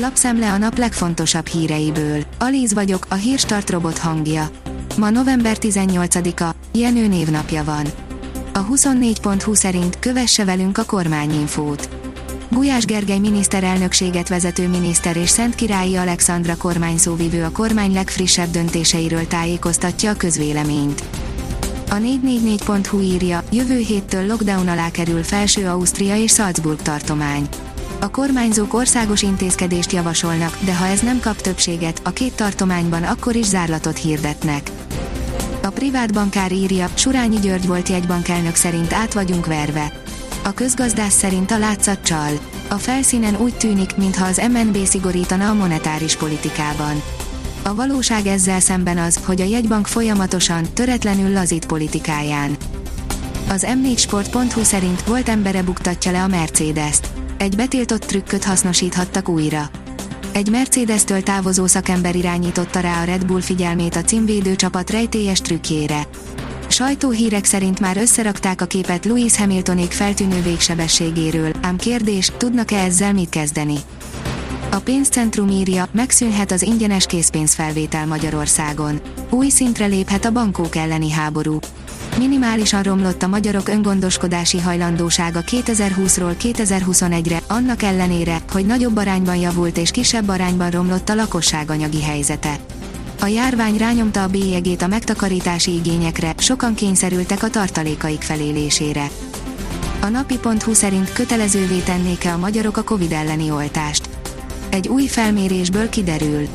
Lapszemle a nap legfontosabb híreiből. Alíz vagyok, a hírstart robot hangja. Ma november 18-a, Jenő névnapja van. A 24.20 szerint kövesse velünk a kormányinfót. Gulyás Gergely miniszterelnökséget vezető miniszter és Szentkirályi Alexandra kormányszóvivő a kormány legfrissebb döntéseiről tájékoztatja a közvéleményt. A 444.hu írja, jövő héttől lockdown alá kerül Felső Ausztria és Salzburg tartomány. A kormányzók országos intézkedést javasolnak, de ha ez nem kap többséget, a két tartományban akkor is zárlatot hirdetnek. A privát bankár írja, Surányi György volt jegybankelnök szerint át vagyunk verve. A közgazdász szerint a látszat csal. A felszínen úgy tűnik, mintha az MNB szigorítana a monetáris politikában. A valóság ezzel szemben az, hogy a jegybank folyamatosan, töretlenül lazít politikáján. Az m4sport.hu szerint volt embere buktatja le a Mercedes-t. Egy betiltott trükköt hasznosíthattak újra. Egy Mercedes-től távozó szakember irányította rá a Red Bull figyelmét a címvédő csapat rejtélyes trükkjére. Sajtóhírek szerint már összerakták a képet Louis Hamiltonék feltűnő végsebességéről, ám kérdés, tudnak-e ezzel mit kezdeni? A pénzcentrum írja, megszűnhet az ingyenes készpénzfelvétel Magyarországon. Új szintre léphet a bankók elleni háború. Minimálisan romlott a magyarok öngondoskodási hajlandósága 2020-ról 2021-re, annak ellenére, hogy nagyobb arányban javult és kisebb arányban romlott a lakosság anyagi helyzete. A járvány rányomta a bélyegét a megtakarítási igényekre, sokan kényszerültek a tartalékaik felélésére. A napi.hu szerint kötelezővé tennék-e a magyarok a Covid elleni oltást. Egy új felmérésből kiderül.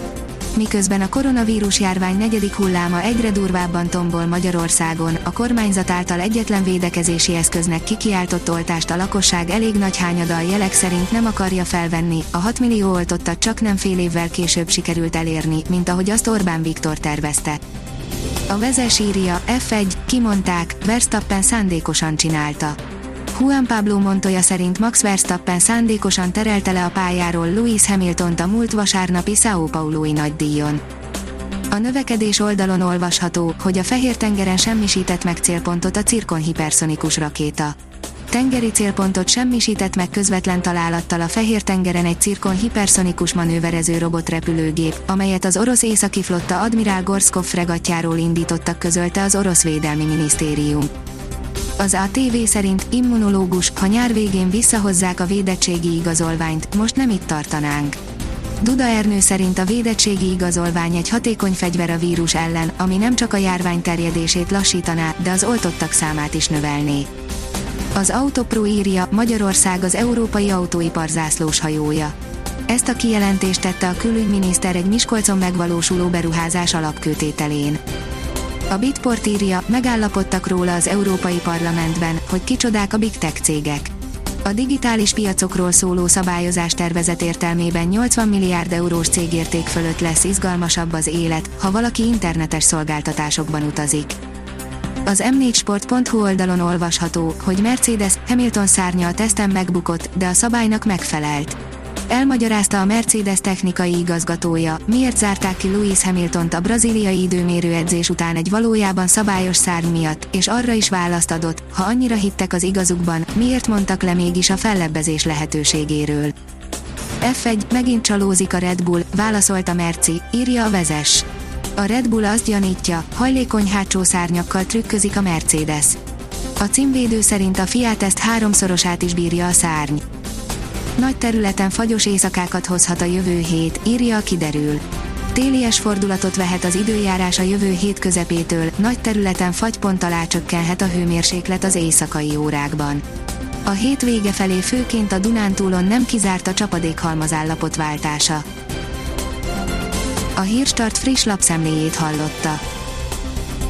Miközben a koronavírus járvány negyedik hulláma egyre durvábban tombol Magyarországon, a kormányzat által egyetlen védekezési eszköznek kikiáltott oltást a lakosság elég nagy hányada a jelek szerint nem akarja felvenni, a 6 millió oltottat csak nem fél évvel később sikerült elérni, mint ahogy azt Orbán Viktor tervezte. A vezes írja, F1, kimondták, Verstappen szándékosan csinálta. Juan Pablo Montoya szerint Max Verstappen szándékosan terelte le a pályáról Lewis Hamilton a múlt vasárnapi São Paulo-i nagydíjon. A növekedés oldalon olvasható, hogy a Fehér-tengeren semmisített meg célpontot a Cirkon hiperszonikus rakéta. Tengeri célpontot semmisített meg közvetlen találattal a Fehér-tengeren egy Cirkon hiperszonikus manőverező robotrepülőgép, amelyet az orosz északi flotta Admiral Gorskov fregatjáról indítottak közölte az orosz védelmi minisztérium. Az ATV szerint immunológus, ha nyár végén visszahozzák a védettségi igazolványt, most nem itt tartanánk. Duda Ernő szerint a védettségi igazolvány egy hatékony fegyver a vírus ellen, ami nem csak a járvány terjedését lassítaná, de az oltottak számát is növelné. Az Autopro írja, Magyarország az európai autóipar zászlós hajója. Ezt a kijelentést tette a külügyminiszter egy Miskolcon megvalósuló beruházás alapkőtételén. A Bitport írja, megállapodtak róla az Európai Parlamentben, hogy kicsodák a Big Tech cégek. A digitális piacokról szóló szabályozás tervezet értelmében 80 milliárd eurós cégérték fölött lesz izgalmasabb az élet, ha valaki internetes szolgáltatásokban utazik. Az m4sport.hu oldalon olvasható, hogy Mercedes Hamilton szárnya a teszten megbukott, de a szabálynak megfelelt elmagyarázta a Mercedes technikai igazgatója, miért zárták ki Lewis Hamilton-t a braziliai időmérő edzés után egy valójában szabályos szárny miatt, és arra is választ adott, ha annyira hittek az igazukban, miért mondtak le mégis a fellebbezés lehetőségéről. F1, megint csalózik a Red Bull, válaszolt a Merci, írja a vezes. A Red Bull azt gyanítja, hajlékony hátsó szárnyakkal trükközik a Mercedes. A címvédő szerint a Fiat ezt háromszorosát is bírja a szárny. Nagy területen fagyos éjszakákat hozhat a jövő hét, írja a kiderül. Télies fordulatot vehet az időjárás a jövő hét közepétől, nagy területen fagypont alá csökkenhet a hőmérséklet az éjszakai órákban. A hét vége felé főként a Dunántúlon nem kizárt a csapadékhalmazállapot váltása. A Hírstart friss lapszemléjét hallotta.